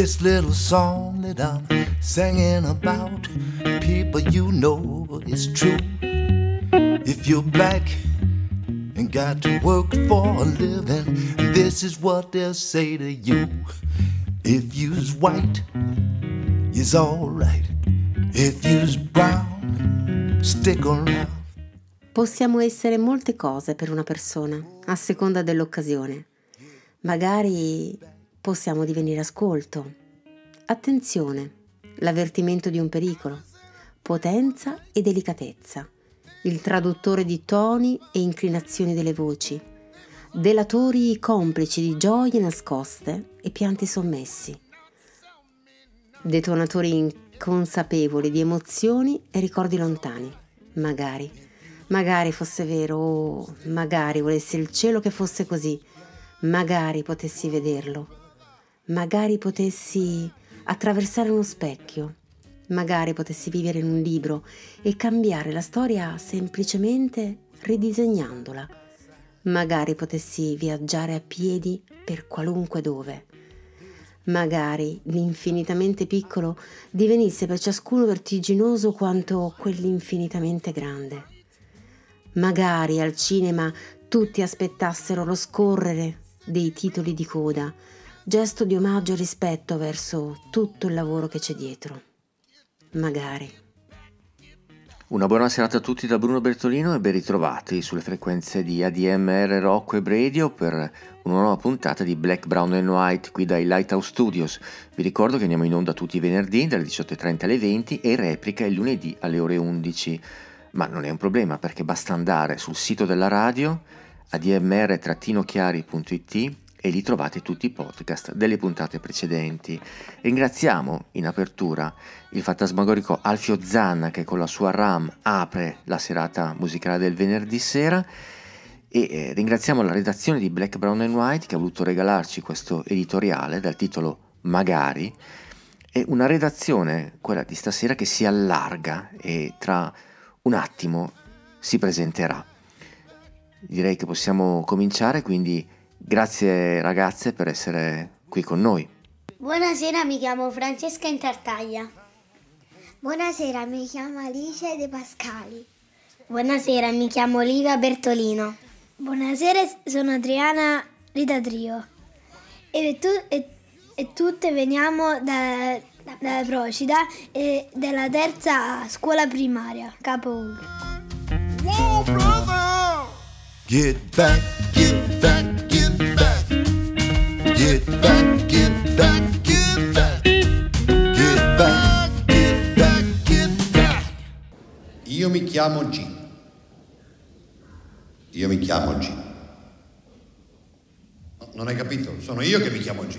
This little song that I'm singing about, people you know is true. If you're black and got to work for a living, this is what they'll say to you. If you's white, you's alright. If you's brown, stick around. Possiamo essere molte cose per una persona, a seconda dell'occasione. Magari possiamo divenire ascolto, attenzione, l'avvertimento di un pericolo, potenza e delicatezza, il traduttore di toni e inclinazioni delle voci, delatori complici di gioie nascoste e pianti sommessi, detonatori inconsapevoli di emozioni e ricordi lontani, magari. Magari fosse vero, oh, magari volesse il cielo che fosse così, magari potessi vederlo magari potessi attraversare uno specchio, magari potessi vivere in un libro e cambiare la storia semplicemente ridisegnandola, magari potessi viaggiare a piedi per qualunque dove. Magari l'infinitamente piccolo divenisse per ciascuno vertiginoso quanto quell'infinitamente grande. Magari al cinema tutti aspettassero lo scorrere dei titoli di coda gesto di omaggio e rispetto verso tutto il lavoro che c'è dietro. Magari. Una buona serata a tutti da Bruno Bertolino e ben ritrovati sulle frequenze di ADMR Rock Web Radio per una nuova puntata di Black, Brown and White qui dai Lighthouse Studios. Vi ricordo che andiamo in onda tutti i venerdì dalle 18.30 alle 20 e replica il lunedì alle ore 11. Ma non è un problema perché basta andare sul sito della radio admr-chiari.it e lì trovate tutti i podcast delle puntate precedenti. Ringraziamo in apertura il fantasmagorico Alfio Zanna che con la sua RAM apre la serata musicale del venerdì sera e eh, ringraziamo la redazione di Black, Brown and White che ha voluto regalarci questo editoriale dal titolo Magari e una redazione, quella di stasera, che si allarga e tra un attimo si presenterà. Direi che possiamo cominciare quindi Grazie ragazze per essere qui con noi. Buonasera, mi chiamo Francesca Intartaglia. Buonasera, mi chiamo Alice De Pascali. Buonasera, mi chiamo Olivia Bertolino. Buonasera, sono Adriana Ridatrio. E, tu, e, e tutte veniamo da, da Procida e della terza scuola primaria, Capo Ugro. Whoa, brother! Get back, get back. Get back, get back, get back. Get back, get back, get back. Io mi chiamo G. Io mi chiamo G. Non hai capito? Sono io che mi chiamo G.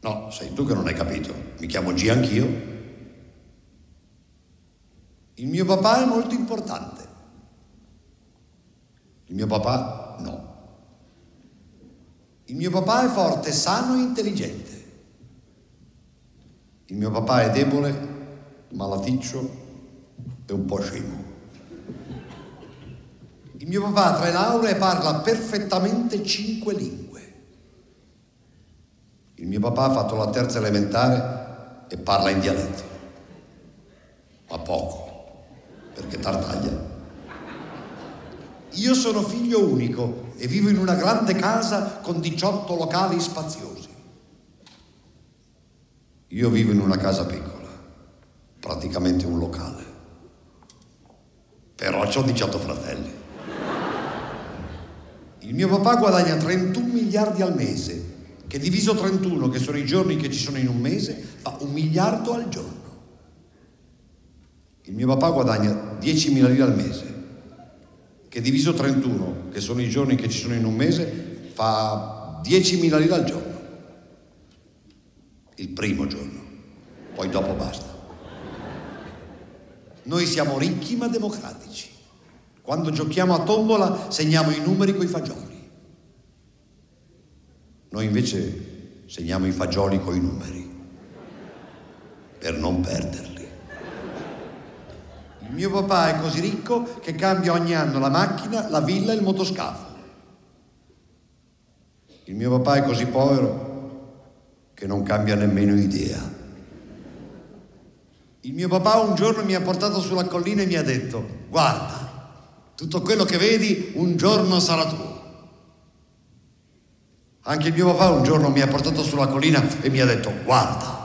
No, sei tu che non hai capito. Mi chiamo G anch'io. Il mio papà è molto importante. Il mio papà no. Il mio papà è forte, sano e intelligente. Il mio papà è debole, malaticcio e un po' scemo. Il mio papà ha tre lauree e parla perfettamente cinque lingue. Il mio papà ha fatto la terza elementare e parla in dialetto. Ma poco, perché tartaglia. Io sono figlio unico e vivo in una grande casa con 18 locali spaziosi. Io vivo in una casa piccola, praticamente un locale. Però ho 18 fratelli. Il mio papà guadagna 31 miliardi al mese, che diviso 31, che sono i giorni che ci sono in un mese, fa un miliardo al giorno. Il mio papà guadagna 10 mila lire al mese, che diviso 31, che sono i giorni che ci sono in un mese, fa 10.000 lire al giorno. Il primo giorno, poi dopo basta. Noi siamo ricchi ma democratici. Quando giochiamo a tombola segniamo i numeri coi fagioli. Noi invece segniamo i fagioli coi numeri per non perderli. Mio papà è così ricco che cambia ogni anno la macchina, la villa e il motoscafo. Il mio papà è così povero che non cambia nemmeno idea. Il mio papà un giorno mi ha portato sulla collina e mi ha detto, guarda, tutto quello che vedi un giorno sarà tuo. Anche il mio papà un giorno mi ha portato sulla collina e mi ha detto, guarda,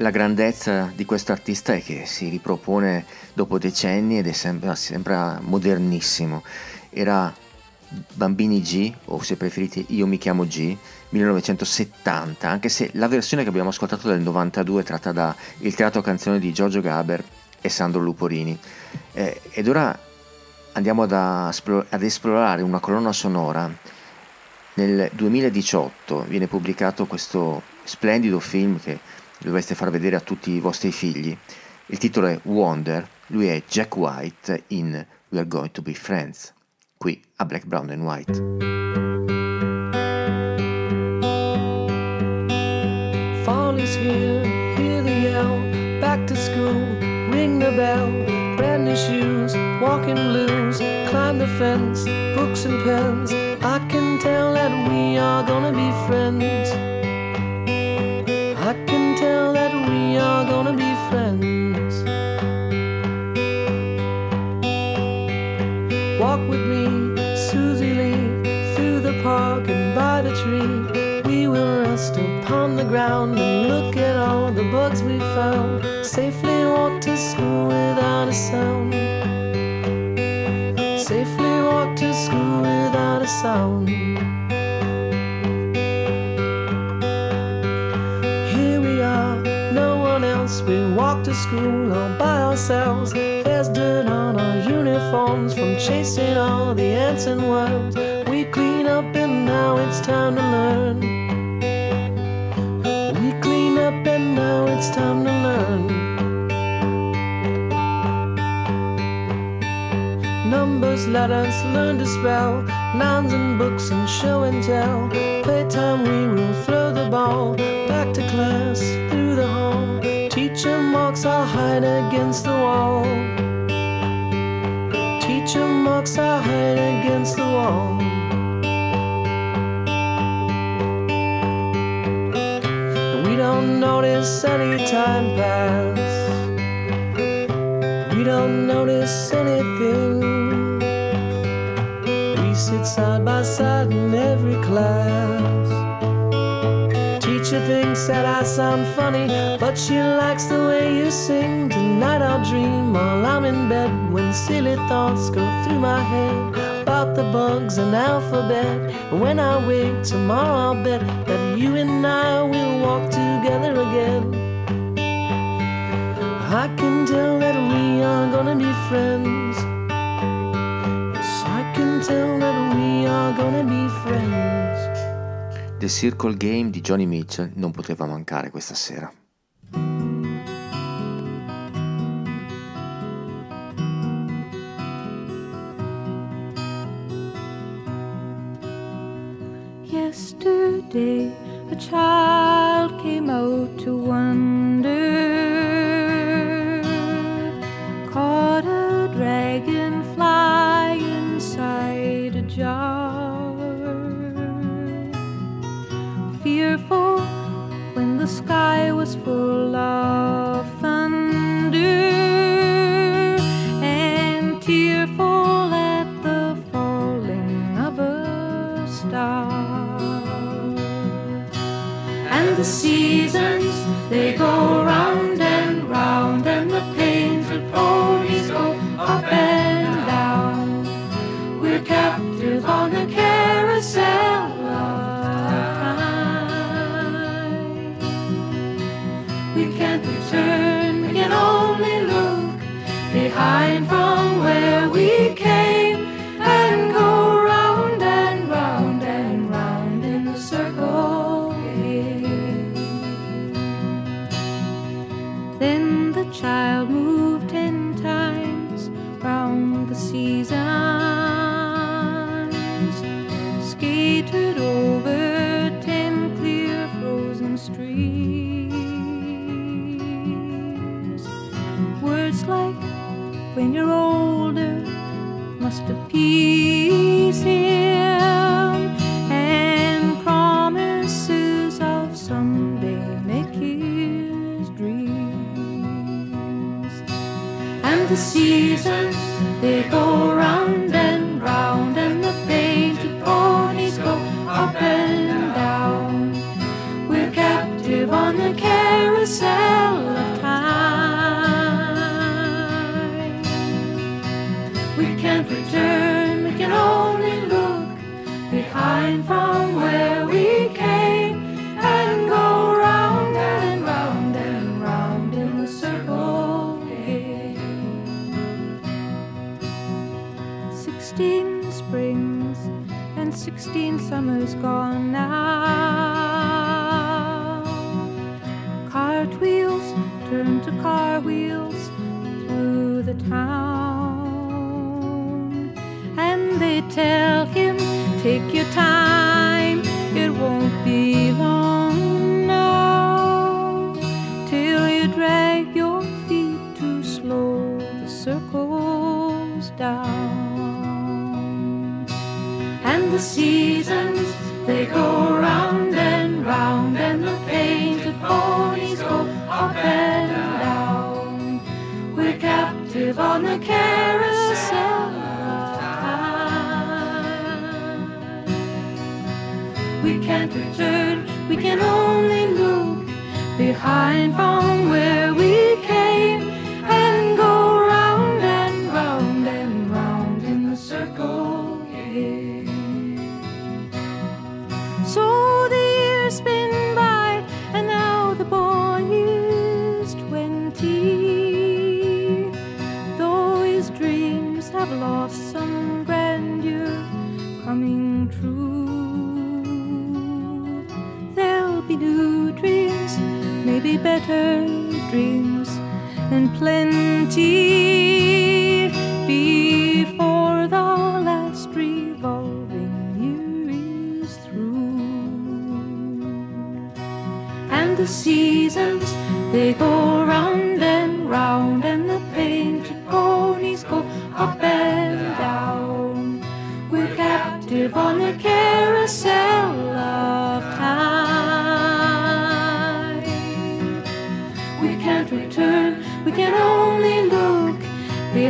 La grandezza di questo artista è che si ripropone dopo decenni ed è sempre, sempre modernissimo. Era Bambini G, o se preferite Io mi chiamo G, 1970, anche se la versione che abbiamo ascoltato del 92 è tratta da Il teatro canzone di Giorgio Gaber e Sandro Luporini. Eh, ed ora andiamo ad, ad esplorare una colonna sonora. Nel 2018 viene pubblicato questo splendido film che dovreste far vedere a tutti i vostri figli. Il titolo è Wonder, lui è Jack White in We Are Going to Be Friends, qui a Black, Brown and White. Fall is here, hear the yell, back to school, ring the bell, brand new shoes, walking blues, climb the fence, books and pens. I can tell that we are gonna be friends. Ground and look at all the bugs we found. Safely walk to school without a sound. Safely walk to school without a sound. Here we are, no one else. We walk to school all by ourselves. There's dirt on our uniforms from chasing all the ants and worms. We clean up and now it's time to learn. Now it's time to learn. Numbers, letters, learn to spell, nouns and books and show and tell. Playtime, we will throw the ball back to class through the hall. Teacher marks I'll hide against the wall. Teacher marks I'll hide against the wall. Notice any time pass. We don't notice anything. We sit side by side in every class Teacher thinks that I sound funny, but she likes the way you sing. Tonight I'll dream while I'm in bed when silly thoughts go through my head about the bugs and alphabet. When I wake tomorrow, I'll bet that you and I will walk together again. I can tell that we are gonna be friends. Yes, I can tell that we are gonna be friends. The Circle Game di Johnny Mitchell non poteva mancare questa sera. Yesterday a child came out to wonder Caught a dragonfly inside a jar. Fearful when the sky was full of they go gone now. Cartwheels turn to car wheels through the town, and they tell him, Take your time, it won't be long now till you drag your feet too slow the circles down. And the seasons go round and round, and the painted ponies go up and down. We're captive on the carousel of time. We can't return, we can only look behind from plenty before the last revolving year is through. And the seasons they go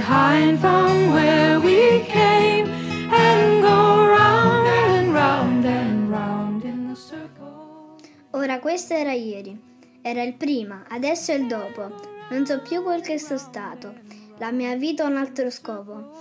behind from where we came and go round and round and round in the circle. Ora questo era ieri, era il prima, adesso è il dopo. Non so più quel che sono stato. La mia vita ha un altro scopo.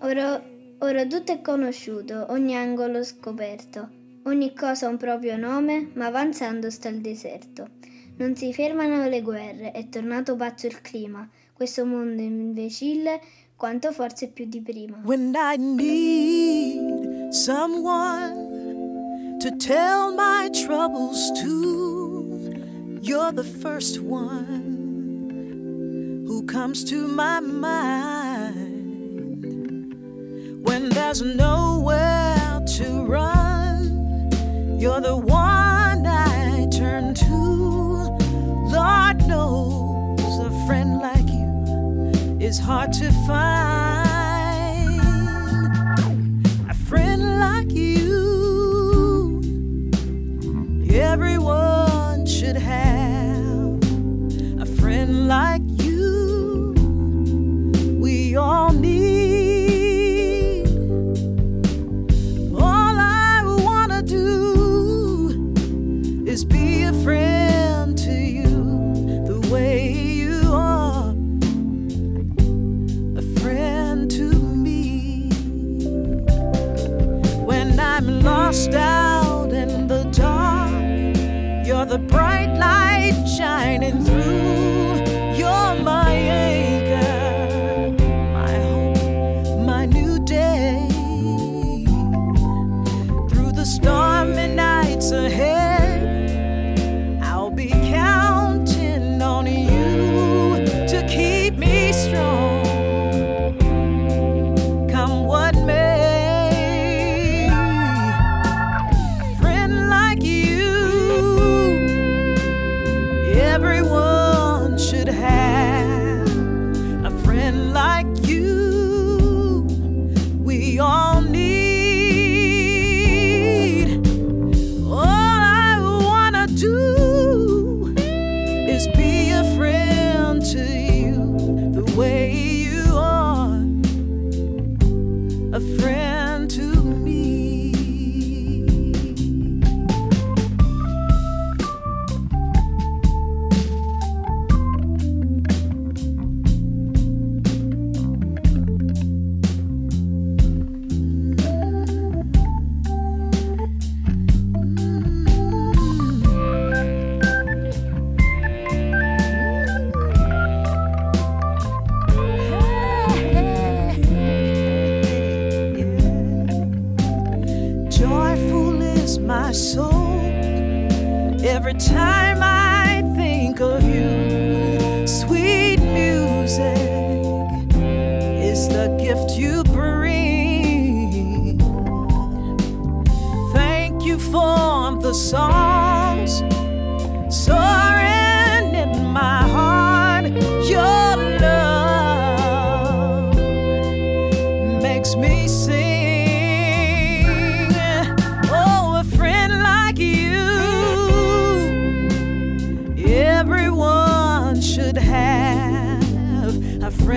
Ora, ora tutto è conosciuto, ogni angolo scoperto. Ogni cosa ha un proprio nome, ma avanzando sta il deserto. Non si fermano le guerre, è tornato pazzo il clima. Questo mondo imbecille, quanto forse più di prima. When I need someone to tell my troubles to, you're the first one who comes to my mind. When there's nowhere to run, you're the one I turn to. Lord knows is hard to find.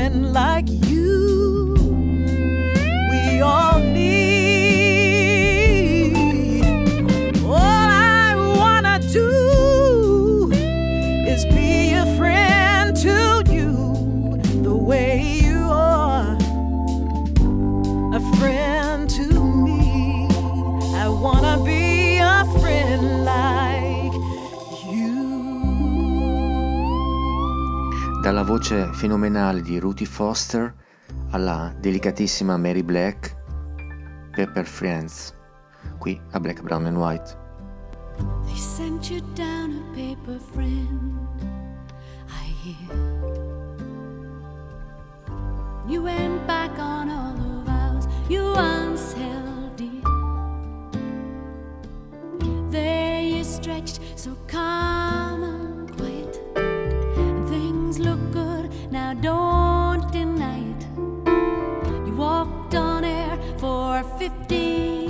A friend like you. Voce fenomenale di Ruthie Foster alla delicatissima Mary Black, Pepper Friends, qui a Black, Brown and White. They sent you down a paper friend, I hear. You went back on all the vows you once held dear. There you stretched so calm Don't deny it. You walked on air for 15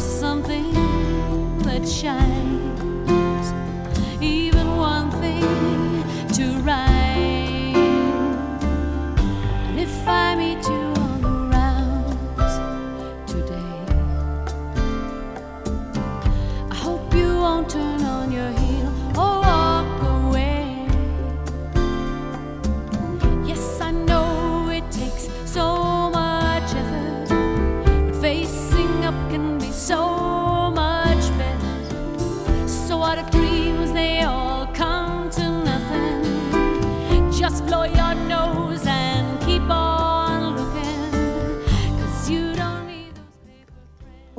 something that shines.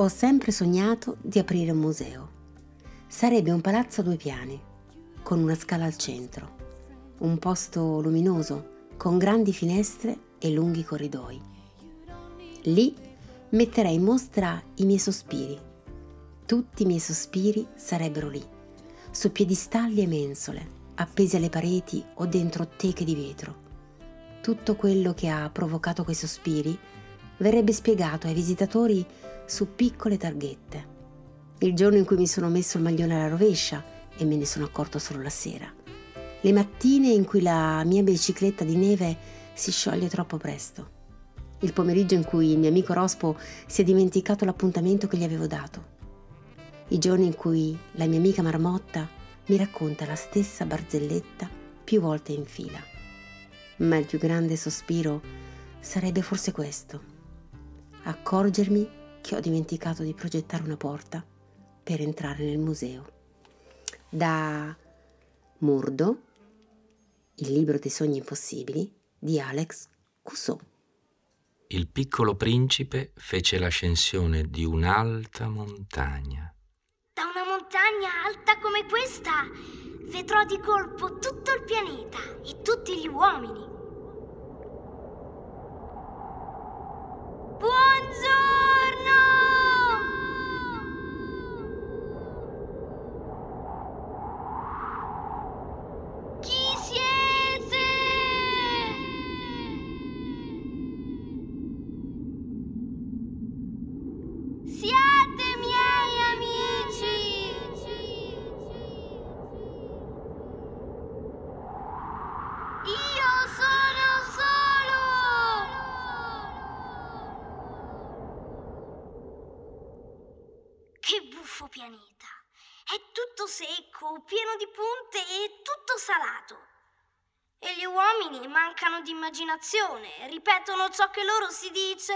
Ho sempre sognato di aprire un museo. Sarebbe un palazzo a due piani, con una scala al centro, un posto luminoso, con grandi finestre e lunghi corridoi. Lì metterei in mostra i miei sospiri. Tutti i miei sospiri sarebbero lì, su piedistalli e mensole, appesi alle pareti o dentro teche di vetro. Tutto quello che ha provocato quei sospiri verrebbe spiegato ai visitatori su piccole targhette. Il giorno in cui mi sono messo il maglione alla rovescia e me ne sono accorto solo la sera. Le mattine in cui la mia bicicletta di neve si scioglie troppo presto. Il pomeriggio in cui il mio amico Rospo si è dimenticato l'appuntamento che gli avevo dato. I giorni in cui la mia amica Marmotta mi racconta la stessa barzelletta più volte in fila. Ma il più grande sospiro sarebbe forse questo. Accorgermi che ho dimenticato di progettare una porta per entrare nel museo. Da Murdo, il libro dei sogni impossibili di Alex Cusot. Il piccolo principe fece l'ascensione di un'alta montagna. Da una montagna alta come questa vedrò di colpo tutto il pianeta e tutti gli uomini. Buongiorno! Pianeta. È tutto secco, pieno di punte e tutto salato. E gli uomini mancano di immaginazione, ripetono ciò che loro si dice.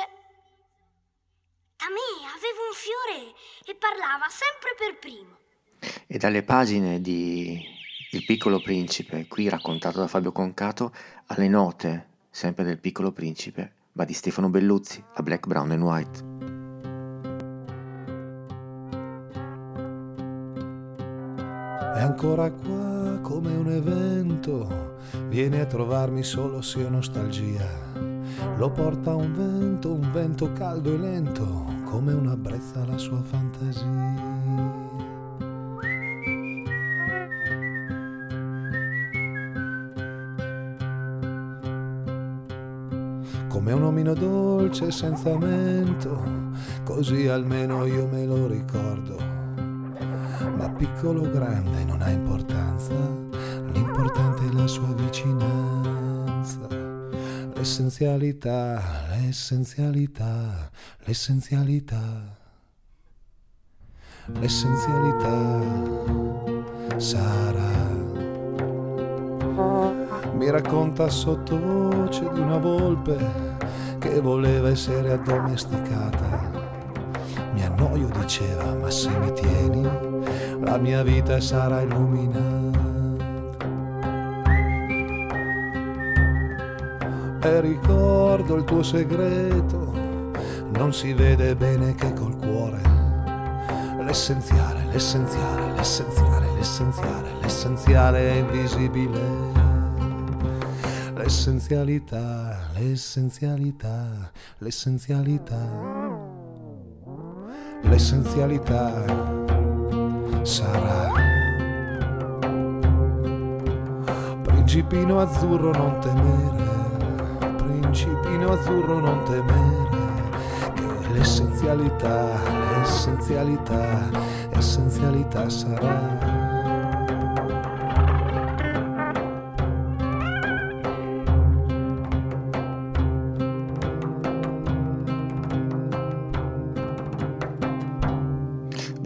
Da me aveva un fiore e parlava sempre per primo. E dalle pagine di Il piccolo principe, qui raccontato da Fabio Concato, alle note, sempre del piccolo principe, va di Stefano Belluzzi a Black, Brown and White. Ancora qua come un evento, viene a trovarmi solo se ho nostalgia. Lo porta un vento, un vento caldo e lento, come una brezza la sua fantasia. come un omino dolce senza mento, così almeno io me lo ricordo. Ma piccolo o grande non ha importanza, l'importante è la sua vicinanza. L'essenzialità, l'essenzialità, l'essenzialità. L'essenzialità sarà mi racconta sottovoce di una volpe che voleva essere addomesticata. Mi annoio, diceva, ma se mi tieni, la mia vita sarà illuminata. E ricordo il tuo segreto, non si vede bene che col cuore. L'essenziale, l'essenziale, l'essenziale, l'essenziale, l'essenziale è invisibile l'essenzialità, l'essenzialità, l'essenzialità, l'essenzialità sarà. Principino azzurro non temere, principino azzurro non temere, che l'essenzialità, l'essenzialità, essenzialità sarà.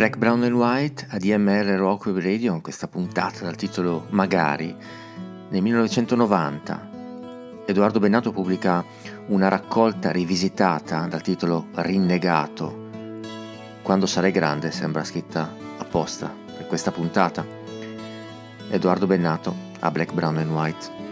Black, Brown and White a DMR Rock Web Radio con questa puntata dal titolo Magari. Nel 1990 Edoardo Bennato pubblica una raccolta rivisitata dal titolo Rinnegato. Quando sarai grande sembra scritta apposta per questa puntata. Edoardo Bennato a Black, Brown and White.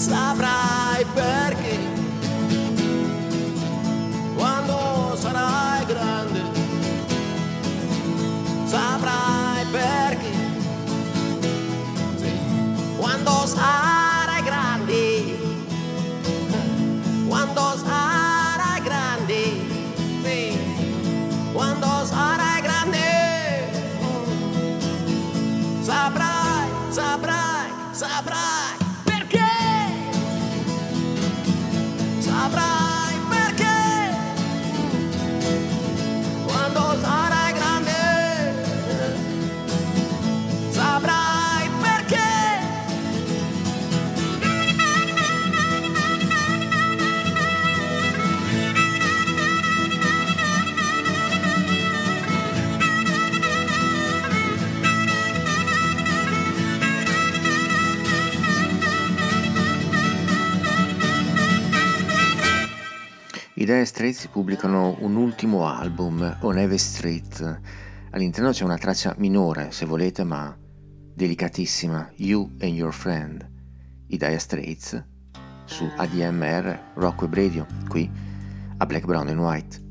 Saprai perché. Dire Straits pubblicano un ultimo album, On Heavy Street. All'interno c'è una traccia minore, se volete, ma delicatissima, You and Your Friend. I Dire Straits su ADMR Rock Web Radio, qui a Black, Brown and White.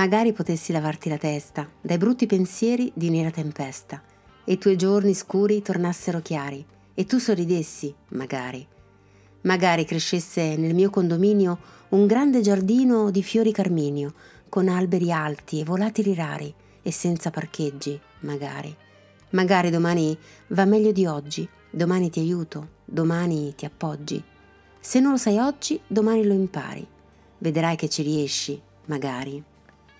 Magari potessi lavarti la testa dai brutti pensieri di nera tempesta e i tuoi giorni scuri tornassero chiari e tu sorridessi, magari. Magari crescesse nel mio condominio un grande giardino di fiori carminio, con alberi alti e volatili rari e senza parcheggi, magari. Magari domani va meglio di oggi, domani ti aiuto, domani ti appoggi. Se non lo sai oggi, domani lo impari. Vedrai che ci riesci, magari.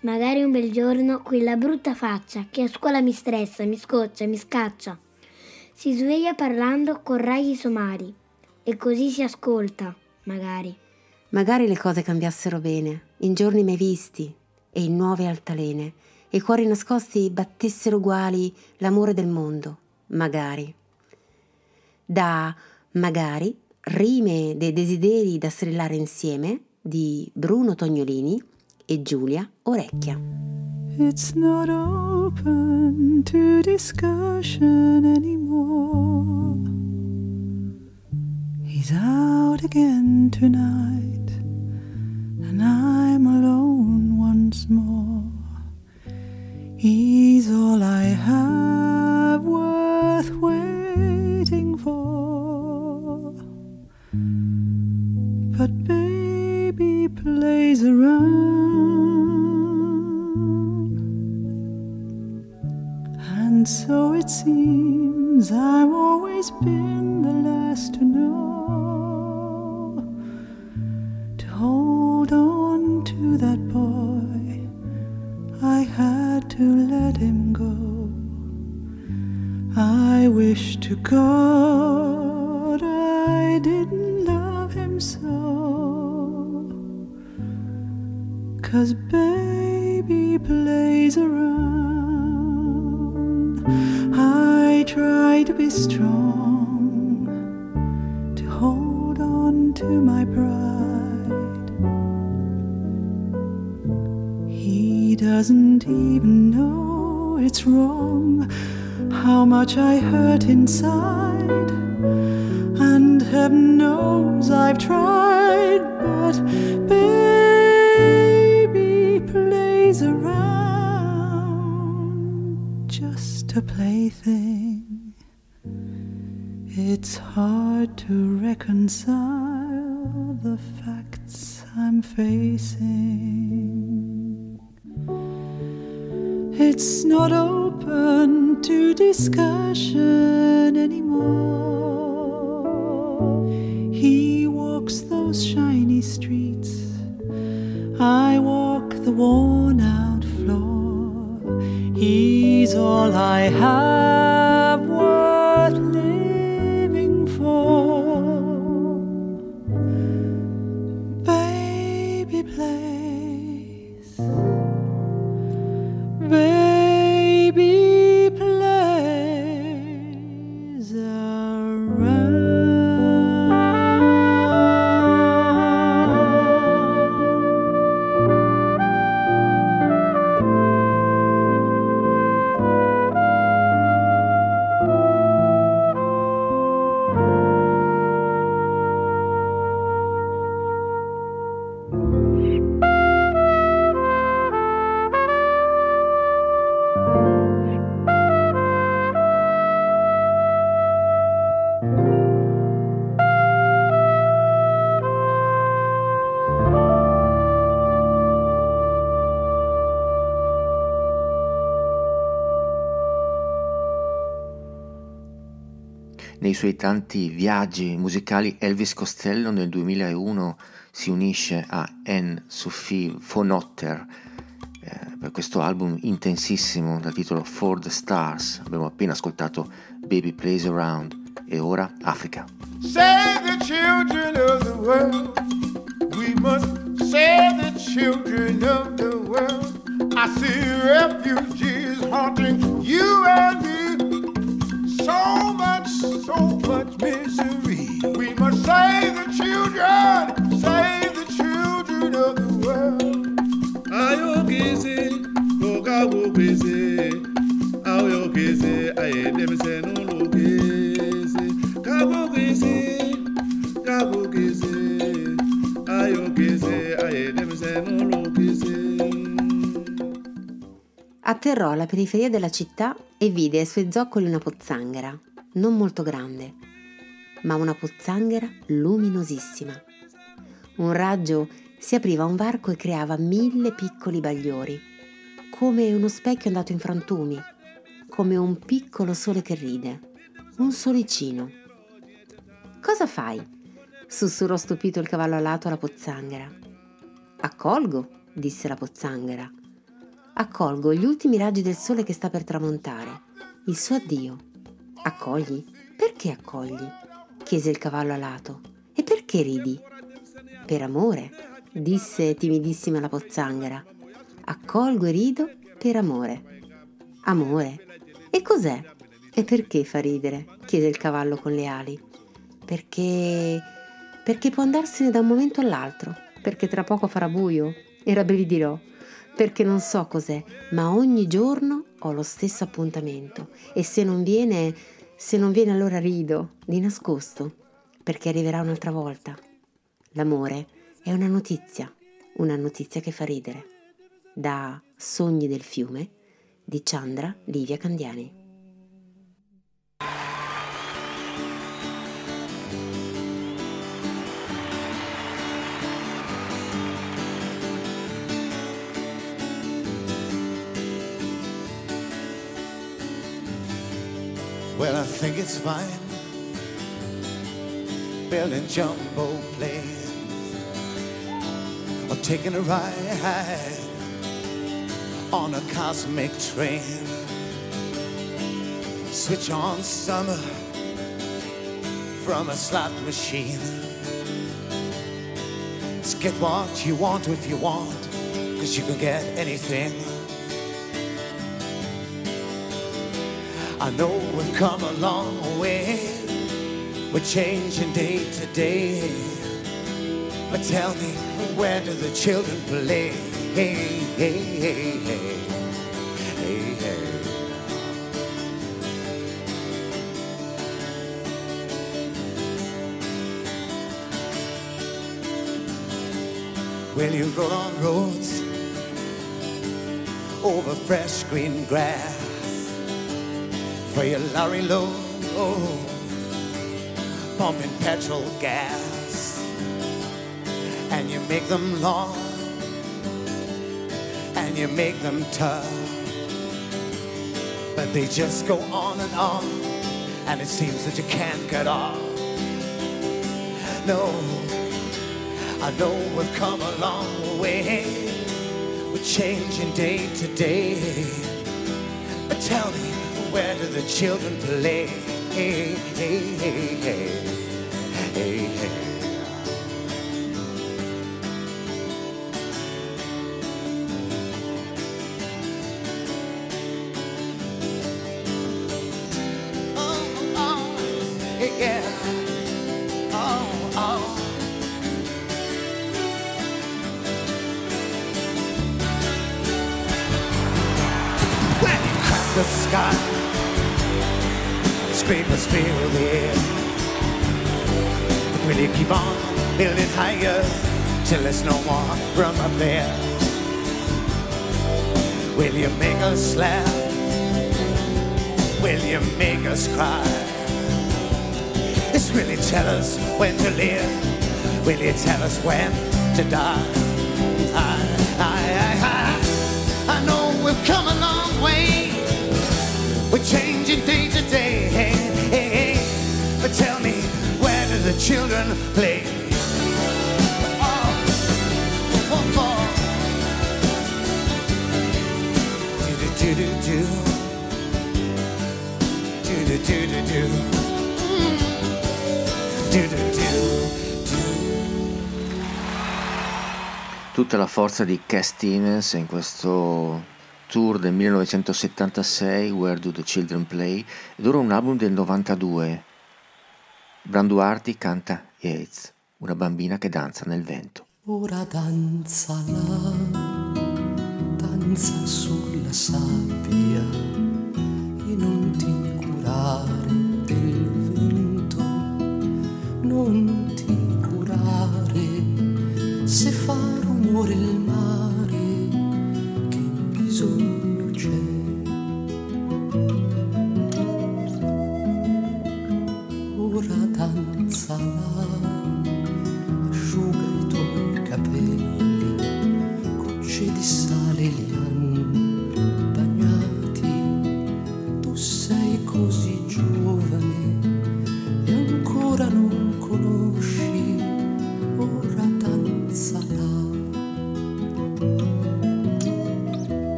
Magari un bel giorno quella brutta faccia che a scuola mi stressa, mi scoccia, mi scaccia. Si sveglia parlando con raghi somari e così si ascolta, magari. Magari le cose cambiassero bene, in giorni mai visti e in nuove altalene, e i cuori nascosti battessero uguali l'amore del mondo, magari. Da magari, rime dei desideri da strillare insieme di Bruno Tognolini e Giulia Orecchia. It's not open to discussion anymore. He's out again tonight, and I'm alone once more. He's all I have worth waiting for. But plays around, and so it seems I've always been the last to know. To hold on to that boy, I had to let him go. I wish to God I didn't love him so. Cause baby plays around. I try to be strong, to hold on to my pride. He doesn't even know it's wrong how much I hurt inside. And heaven knows I've tried, but baby plaything. It's hard to reconcile the facts I'm facing. It's not open to discussion anymore. He walks those shiny streets. I walk the worn out all I have suoi tanti viaggi musicali Elvis Costello nel 2001 si unisce a Anne-Sophie von Otter eh, per questo album intensissimo dal titolo For the Stars. Abbiamo appena ascoltato Baby Plays Around e ora Africa. Save the children of the world. We must save the children of the world. I see refugees haunting you and me. So much, so much misery. We must save the children, save the children of the world. ayogeze okagogeze ayogeze ayedemese nologeze kagogeze kagogeze ayogeze ayedemese nologeze Atterrò alla periferia della città e vide ai suoi zoccoli una pozzanghera, non molto grande, ma una pozzanghera luminosissima. Un raggio si apriva a un varco e creava mille piccoli bagliori, come uno specchio andato in frantumi, come un piccolo sole che ride, un solicino. Cosa fai? sussurrò stupito il cavallo alato alla pozzanghera. Accolgo, disse la pozzanghera. Accolgo gli ultimi raggi del sole che sta per tramontare, il suo addio. Accogli? Perché accogli? chiese il cavallo alato. E perché ridi? Per amore, disse timidissima la pozzanghera. Accolgo e rido per amore. Amore? E cos'è? E perché fa ridere? chiese il cavallo con le ali. Perché... perché può andarsene da un momento all'altro, perché tra poco farà buio e rabbrividirò, perché non so cos'è, ma ogni giorno ho lo stesso appuntamento e se non viene, se non viene allora rido, di nascosto, perché arriverà un'altra volta. L'amore è una notizia, una notizia che fa ridere. Da Sogni del fiume di Chandra Livia Candiani. Well, I think it's fine building jumbo planes or taking a ride on a cosmic train. Switch on summer from a slot machine. Just get what you want if you want, cause you can get anything. I know we've come a long way. We're changing day to day. But tell me, where do the children play? Hey, hey, hey, hey. Hey, hey. Will you roll on roads over fresh green grass? For your lorry oh, pumping petrol gas, and you make them long, and you make them tough, but they just go on and on, and it seems that you can't get off. No, I know we've come a long way, we're changing day to day, but tell me where do the children play? Hey, hey, hey, hey, hey, hey. La forza di Cass Stevens in questo tour del 1976, Where Do the Children Play, ed ora un album del 92. Branduardi canta Yates, una bambina che danza nel vento. Ora danza là, danza sulla sabbia e non ti curare del vento, non ti curare se fa rumore il mare, che bisogno Ora danza là,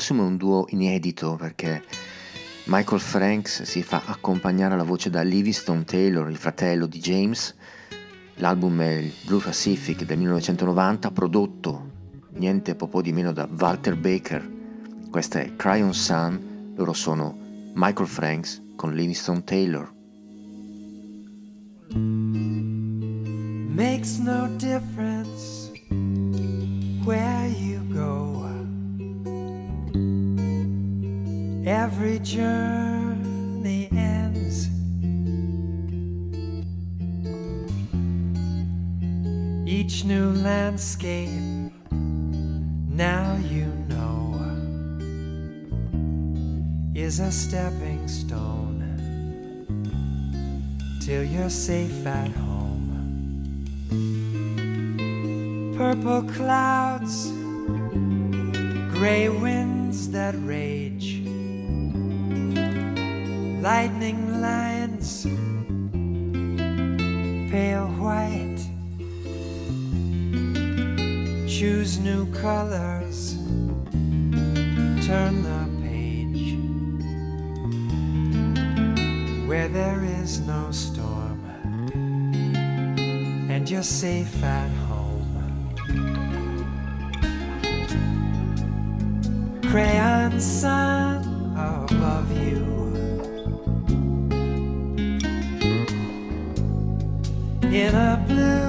prossimo è un duo inedito perché Michael Franks si fa accompagnare alla voce da Livingstone Taylor, il fratello di James. L'album è il Blue Pacific del 1990, prodotto niente po' di meno da Walter Baker. Questa è Cry on Sun, loro sono Michael Franks con Livingstone Taylor. Makes no difference where Every journey ends. Each new landscape, now you know, is a stepping stone till you're safe at home. Purple clouds, gray winds that rage, lightning lines, pale white. Choose new colors, turn the page where there is no storm, and you're safe at home. Crayon sun above you. In a blue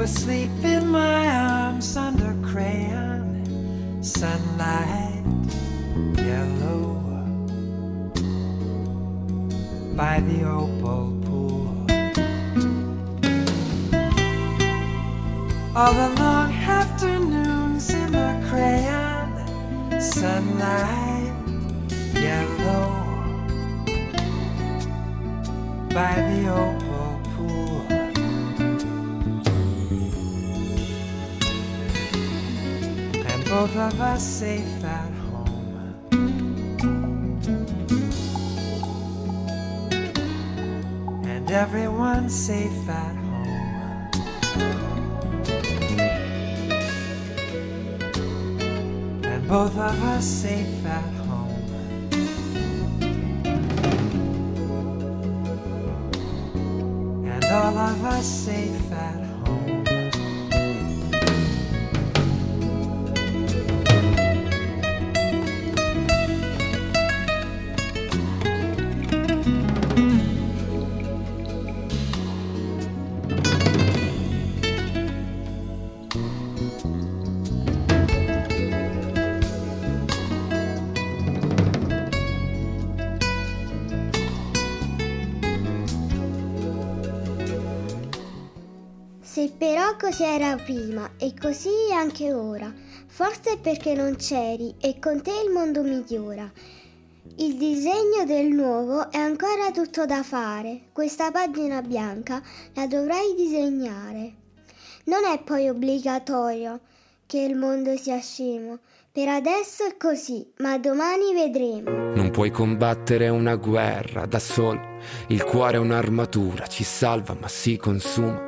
Asleep in my arms under crayon sunlight, yellow by the opal pool. All the both of us safe at home. And everyone safe at home. And both of us safe at home. And all of us safe così era prima e così anche ora, forse perché non c'eri e con te il mondo migliora. Il disegno del nuovo è ancora tutto da fare, questa pagina bianca la dovrai disegnare. Non è poi obbligatorio che il mondo sia scemo, per adesso è così, ma domani vedremo. Non puoi combattere una guerra da solo, il cuore è un'armatura, ci salva ma si consuma.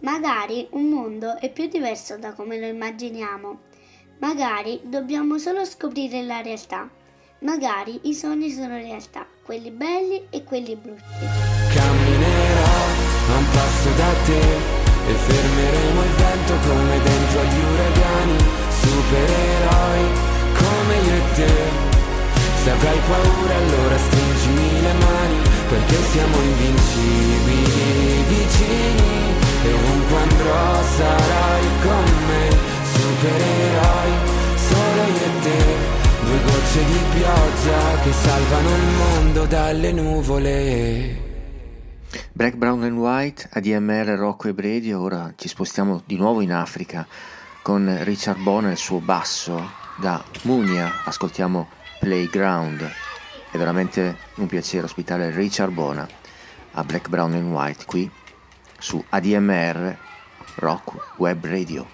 Magari un mondo è più diverso da come lo immaginiamo. Magari dobbiamo solo scoprire la realtà. Magari i sogni sono realtà, quelli belli e quelli brutti. Camminerò a un passo da te e fermeremo il vento come dentro agli uragani. Supereroi come io e te. Se avrai paura allora stringimi le mani perché siamo invincibili vicini e ovunque andrò sarai con me. Supereroi solo io e te. Due gocce di pioggia che salvano il mondo dalle nuvole. Black, Brown and White, ADMR, Rocco e Brady, ora ci spostiamo di nuovo in Africa con Richard Bona e il suo basso da Munia, ascoltiamo Playground, è veramente un piacere ospitare Richard Bona a Black, Brown and White qui su ADMR Rock Web Radio.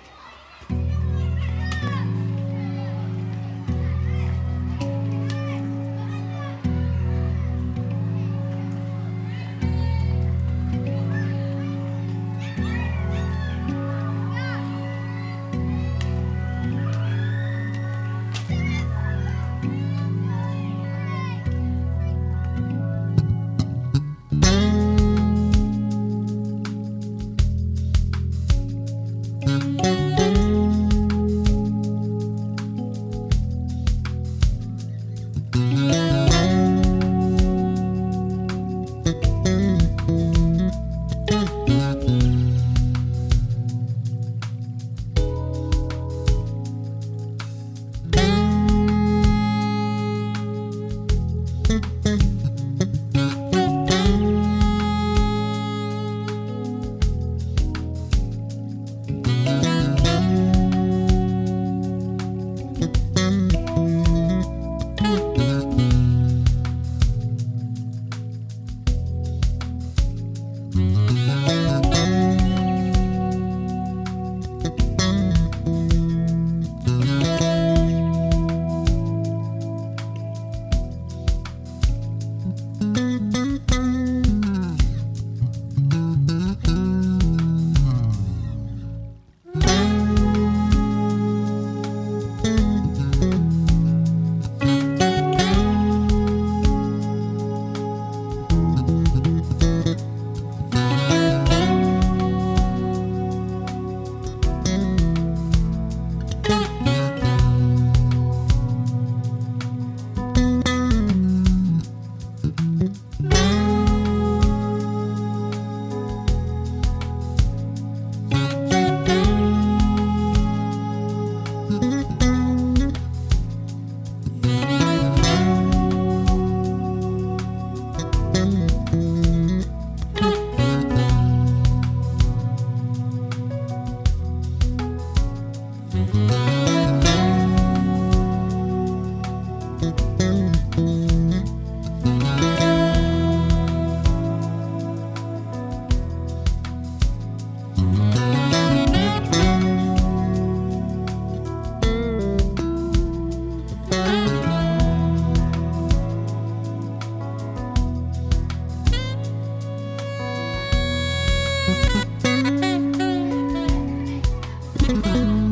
Mm-hmm.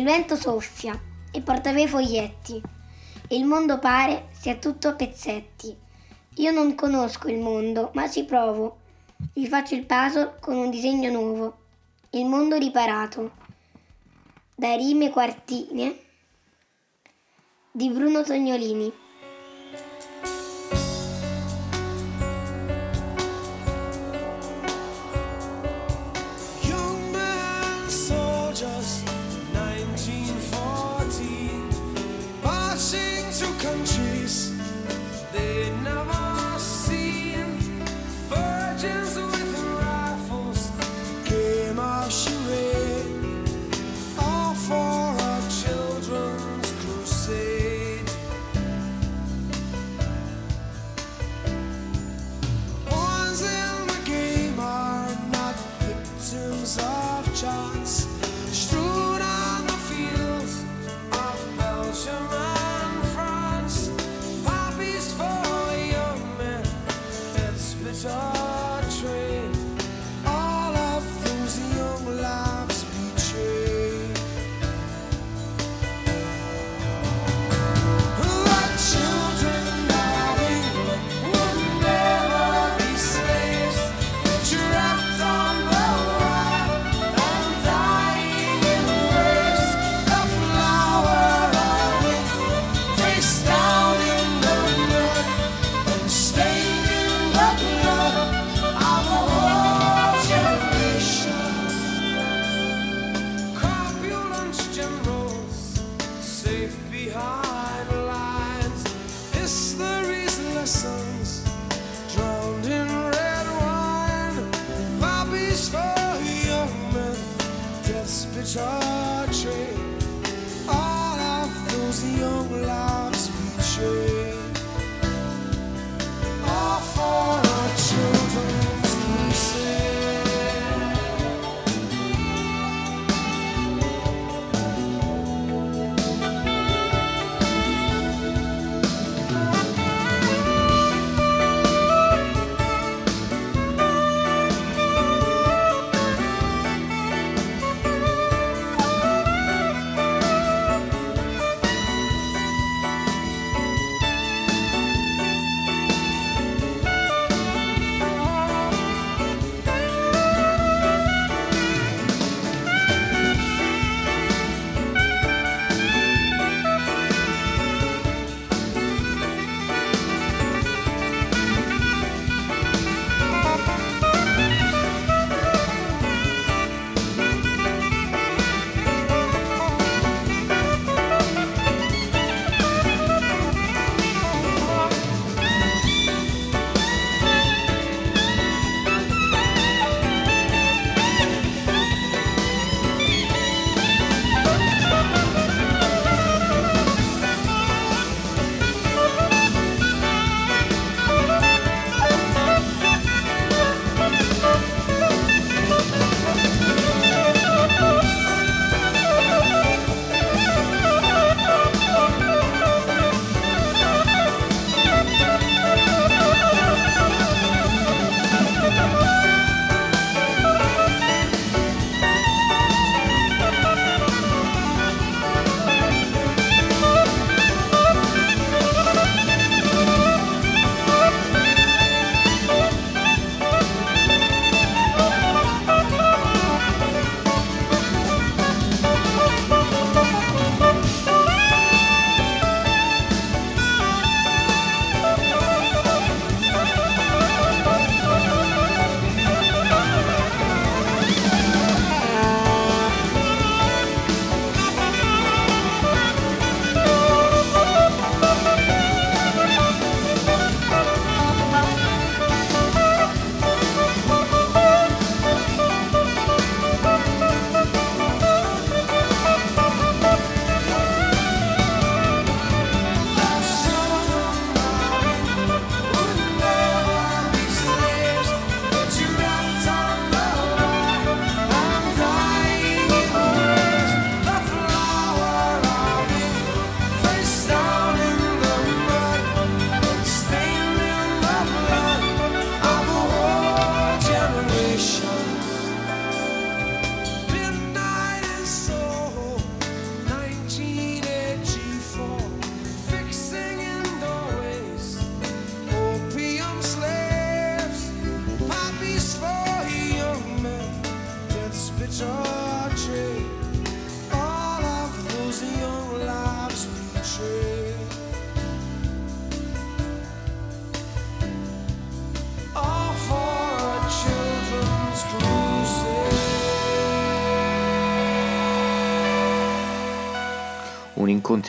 Il vento soffia e porta via i foglietti. Il mondo pare sia tutto a pezzetti. Io non conosco il mondo, ma ci provo. Gli faccio il puzzle con un disegno nuovo. Il mondo riparato. Da rime quartine di Bruno Tognolini.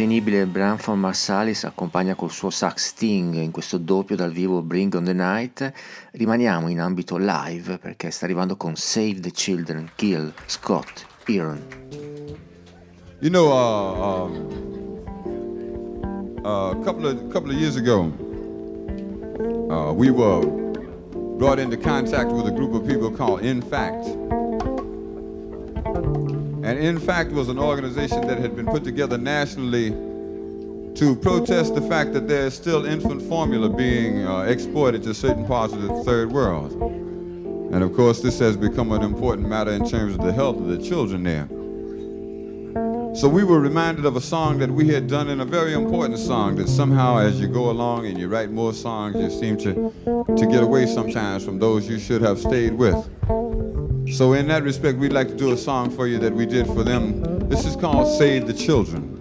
Un incontenibile Branford Marsalis accompagna col suo sax Sting in questo doppio dal vivo Bring on the Night. Rimaniamo in ambito live perché sta arrivando con Save the Children, Kill, Scott, Aaron. You know, uh, um, uh, a couple of couple of years ago, uh, we were brought into contact with a group of people called In Fact. And In Fact was an organization that had been put together nationally to protest the fact that there is still infant formula being uh, exported to certain parts of the third world. And of course, this has become an important matter in terms of the health of the children there. So we were reminded of a song that we had done in a very important song that somehow as you go along and you write more songs, you seem to, to get away sometimes from those you should have stayed with. So in that respect, we'd like to do a song for you that we did for them. This is called Save the Children.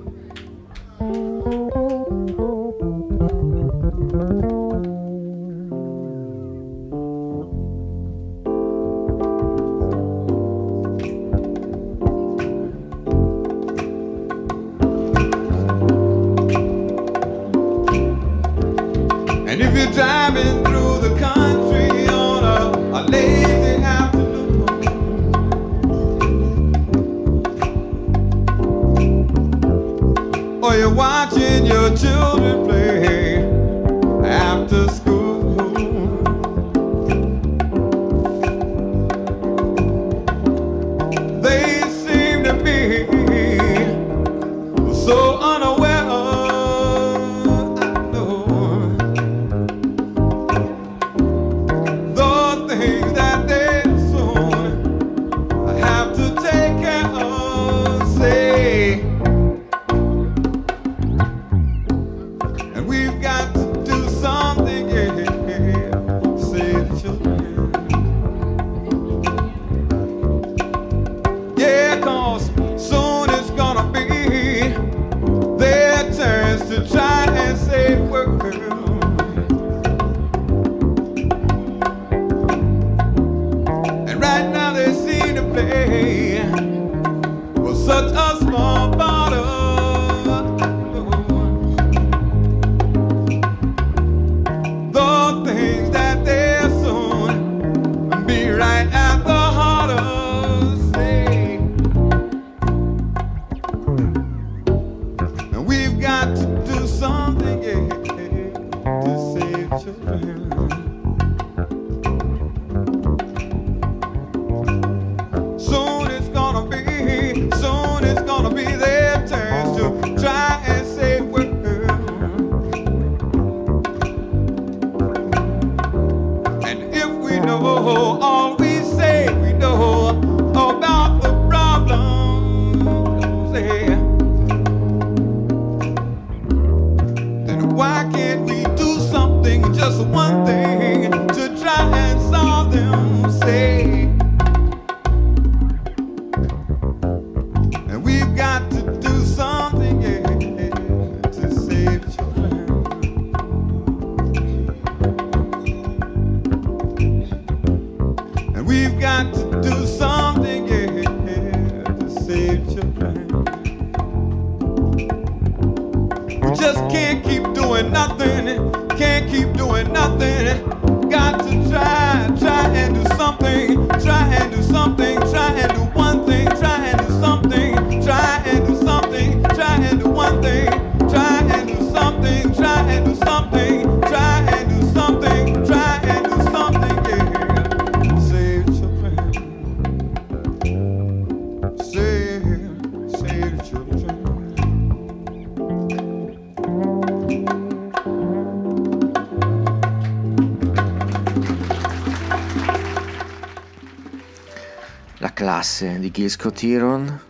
Classe di Gil Scott Heron.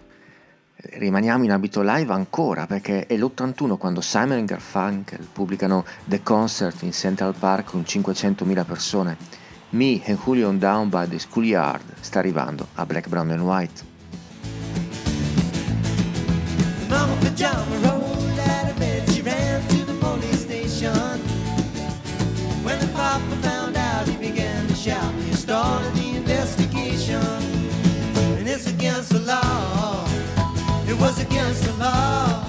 Rimaniamo in abito live ancora perché è l'81 quando Simon e Garfunkel pubblicano The Concert in Central Park con 500.000 persone. Me and Julio Down by the Schoolyard sta arrivando a Black, Brown and White. It was against the law.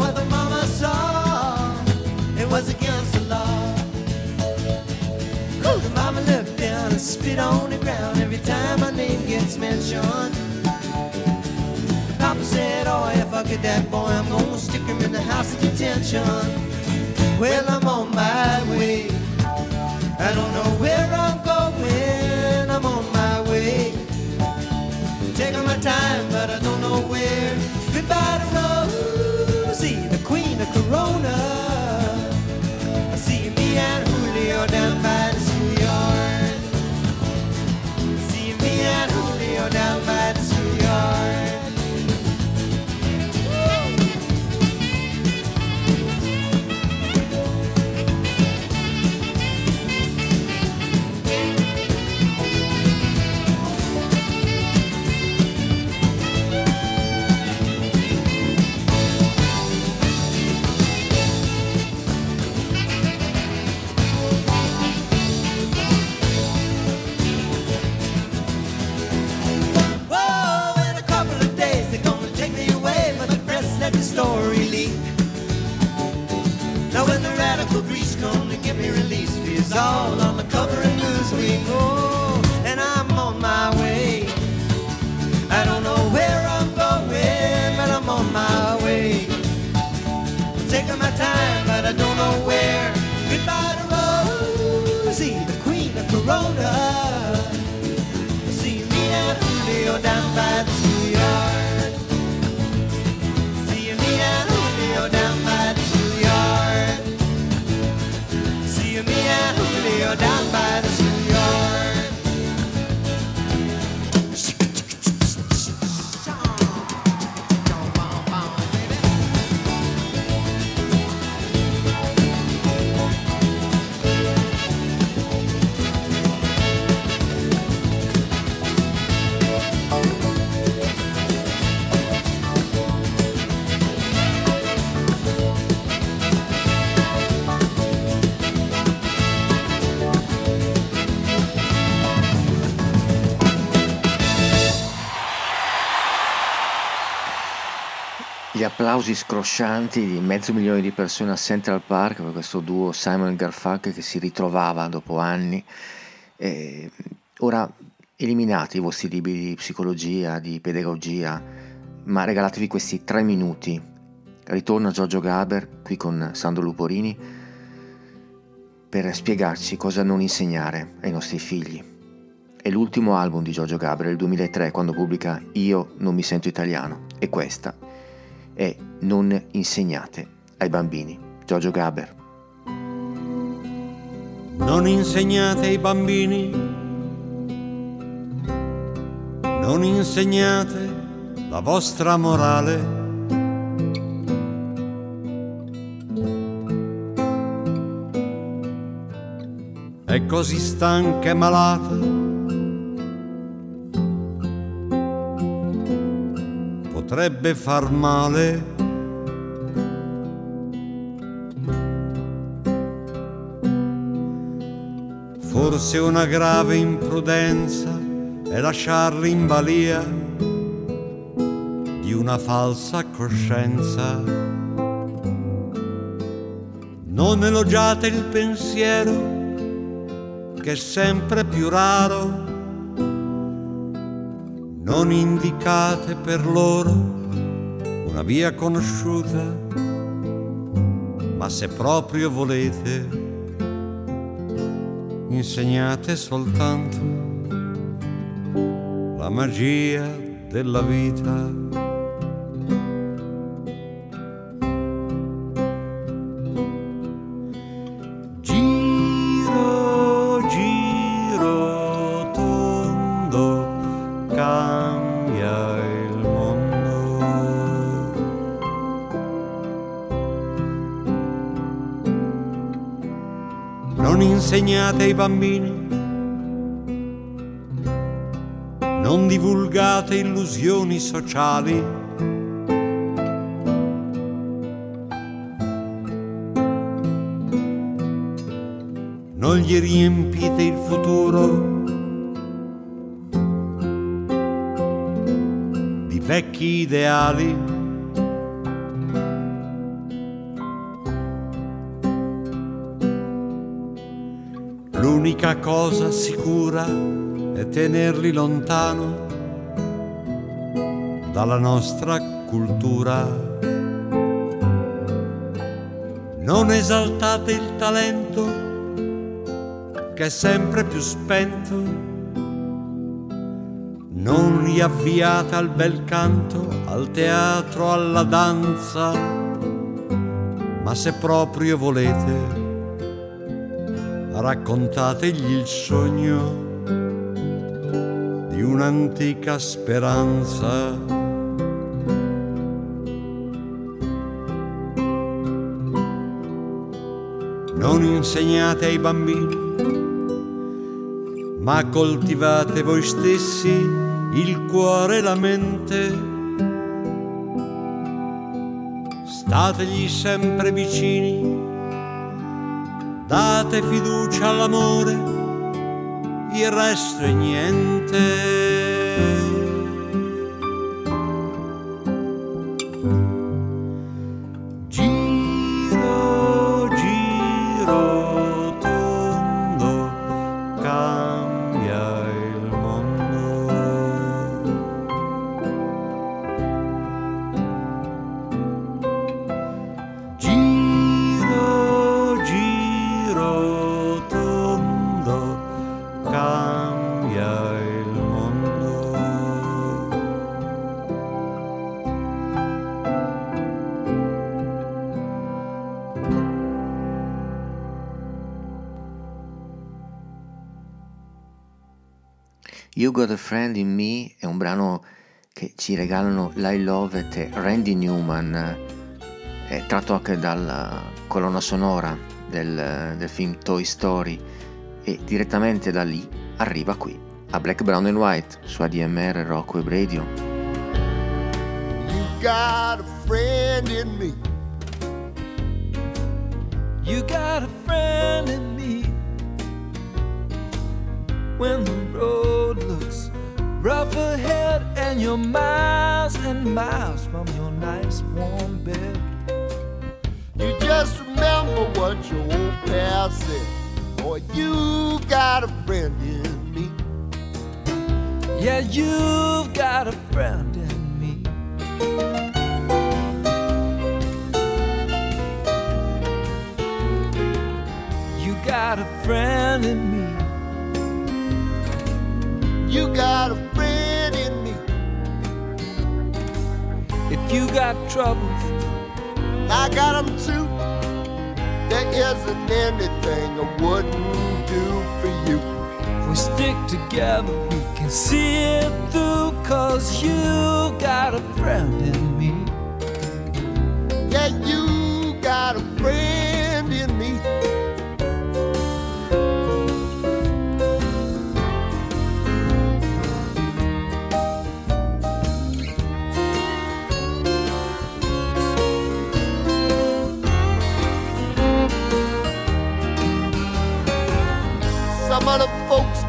What the mama saw, it was against the law. The mama looked down and spit on the ground every time my name gets mentioned. Papa said, Oh, I that boy, I'm gonna stick him in the house of detention. Well, I'm on my way. I don't know where I'm going. I'm on my way. Taking my time. Released, it's all on the cover of Newsweek. Oh, and I'm on my way. I don't know where I'm going, but I'm on my way. I'm taking my time, but I don't know where. Goodbye to Rosie, the queen of Corona. See me and Julio down down by the applausi scroscianti di mezzo milione di persone a Central Park per questo duo Simon Garfunkel che si ritrovava dopo anni. E ora eliminate i vostri libri di psicologia, di pedagogia, ma regalatevi questi tre minuti. Ritorna Giorgio Gaber qui con Sandro Luporini per spiegarci cosa non insegnare ai nostri figli. È l'ultimo album di Giorgio Gaber, il 2003, quando pubblica Io non mi sento italiano. E questa è Non insegnate ai bambini. Giorgio Gaber. Non insegnate ai bambini, non insegnate la vostra morale. È così stanca e malata. Potrebbe far male. Forse una grave imprudenza è lasciarli in balia di una falsa coscienza. Non elogiate il pensiero che è sempre più raro. Non indicate per loro una via conosciuta, ma se proprio volete insegnate soltanto la magia della vita. Insegnate ai bambini, non divulgate illusioni sociali. Non gli riempite il futuro di vecchi ideali. Cosa sicura è tenerli lontano dalla nostra cultura. Non esaltate il talento che è sempre più spento. Non li avviate al bel canto, al teatro, alla danza, ma se proprio volete, raccontategli il sogno di un'antica speranza. Non insegnate ai bambini, ma coltivate voi stessi il cuore e la mente. Stategli sempre vicini, date fiducia all'amore, il resto è niente. Got Friend in Me è un brano che ci regalano Lyle Lovett e Randy Newman, è tratto anche dalla colonna sonora del, del film Toy Story e direttamente da lì arriva qui a Black, Brown and White su ADMR Rock Web Radio. You got a friend in me. You got a friend in me. When the road looks rough ahead and you're miles and miles from your nice warm bed. You just remember what your old past said. Boy, you got a friend in me. Yeah, you've got a friend in me. You got a friend in me. You got a you got troubles, I got 'em too. There isn't anything I wouldn't do for you. if we stick together, we can see it through. Cause you got a friend in me. Yeah, you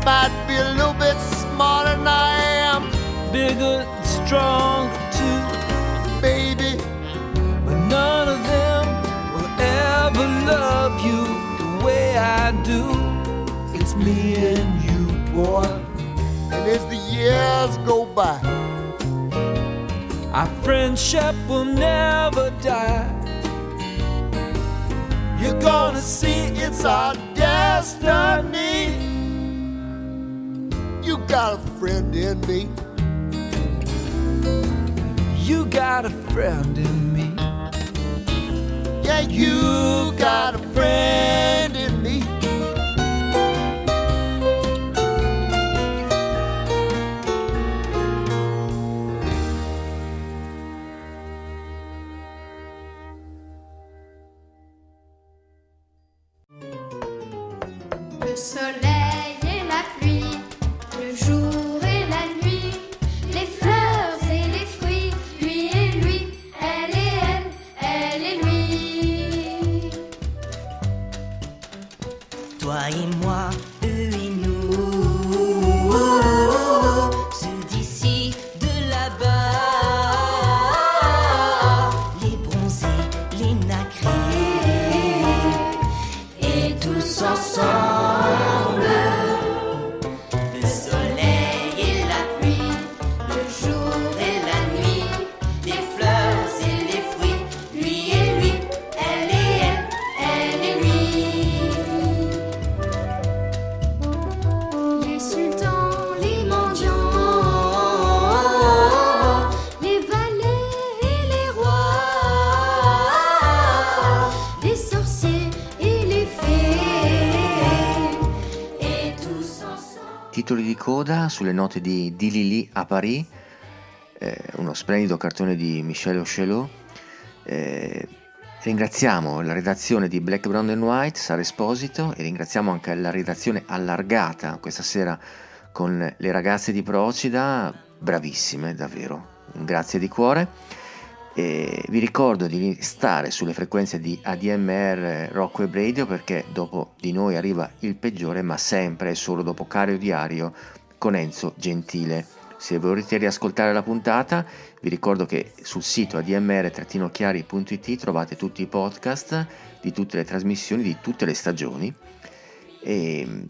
might be a little bit smarter than I am. Bigger and stronger too. Baby, But none of them will ever love you the way I do. It's me and you, boy. and as the years go by, Our friendship will never die. you're gonna see it's our destiny. Got a friend in me. You got a friend in me. Yeah, you got a friend in me. Sulle note di Dilili a Paris, eh, uno splendido cartone di Michel Ochelot. Eh, ringraziamo la redazione di Black, Brown and White, Sara Esposito, e ringraziamo anche la redazione allargata questa sera con le ragazze di Procida, bravissime davvero, grazie di cuore. E vi ricordo di stare sulle frequenze di ADMR Rock Web Radio perché dopo di noi arriva il peggiore, ma sempre e solo dopo Cario Diario con Enzo Gentile. Se volete riascoltare la puntata, vi ricordo che sul sito admr-chiari.it trovate tutti i podcast di tutte le trasmissioni di tutte le stagioni e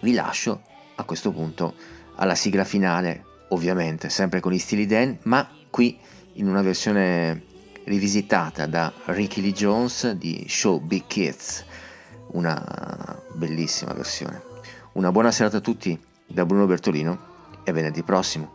vi lascio a questo punto alla sigla finale, ovviamente sempre con i stili Dan, ma qui in una versione rivisitata da Ricky Lee Jones di Show Big Kids, una bellissima versione. Una buona serata a tutti da Bruno Bertolino e venerdì prossimo.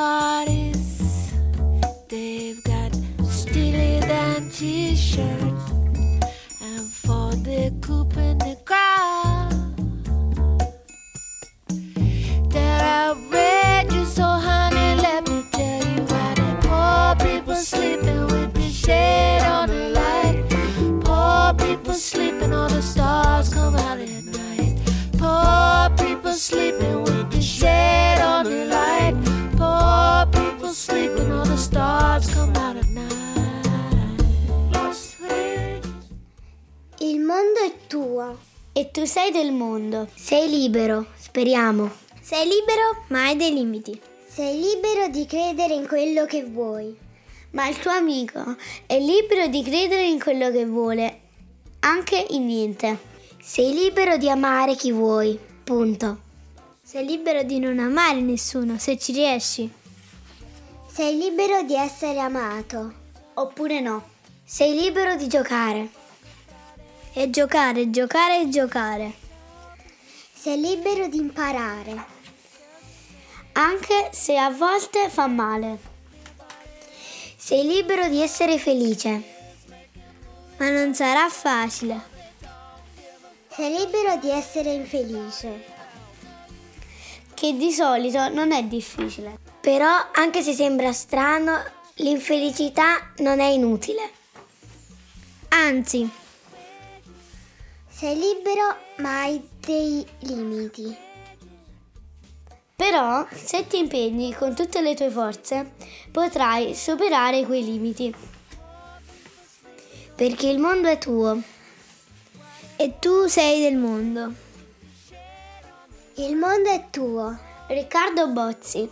body. Tu sei del mondo. Sei libero, speriamo. Sei libero, ma hai dei limiti. Sei libero di credere in quello che vuoi. Ma il tuo amico è libero di credere in quello che vuole, anche in niente. Sei libero di amare chi vuoi, punto. Sei libero di non amare nessuno, se ci riesci. Sei libero di essere amato. Oppure no. Sei libero di giocare. E giocare, giocare e giocare. Sei libero di imparare. Anche se a volte fa male. Sei libero di essere felice. Ma non sarà facile. Sei libero di essere infelice. Che di solito non è difficile. Però, anche se sembra strano, l'infelicità non è inutile. Anzi, Sei libero, ma hai dei limiti. però, se ti impegni con tutte le tue forze, potrai superare quei limiti. Perché il mondo è tuo. E tu sei del mondo. Il mondo è tuo. Riccardo Bozzi.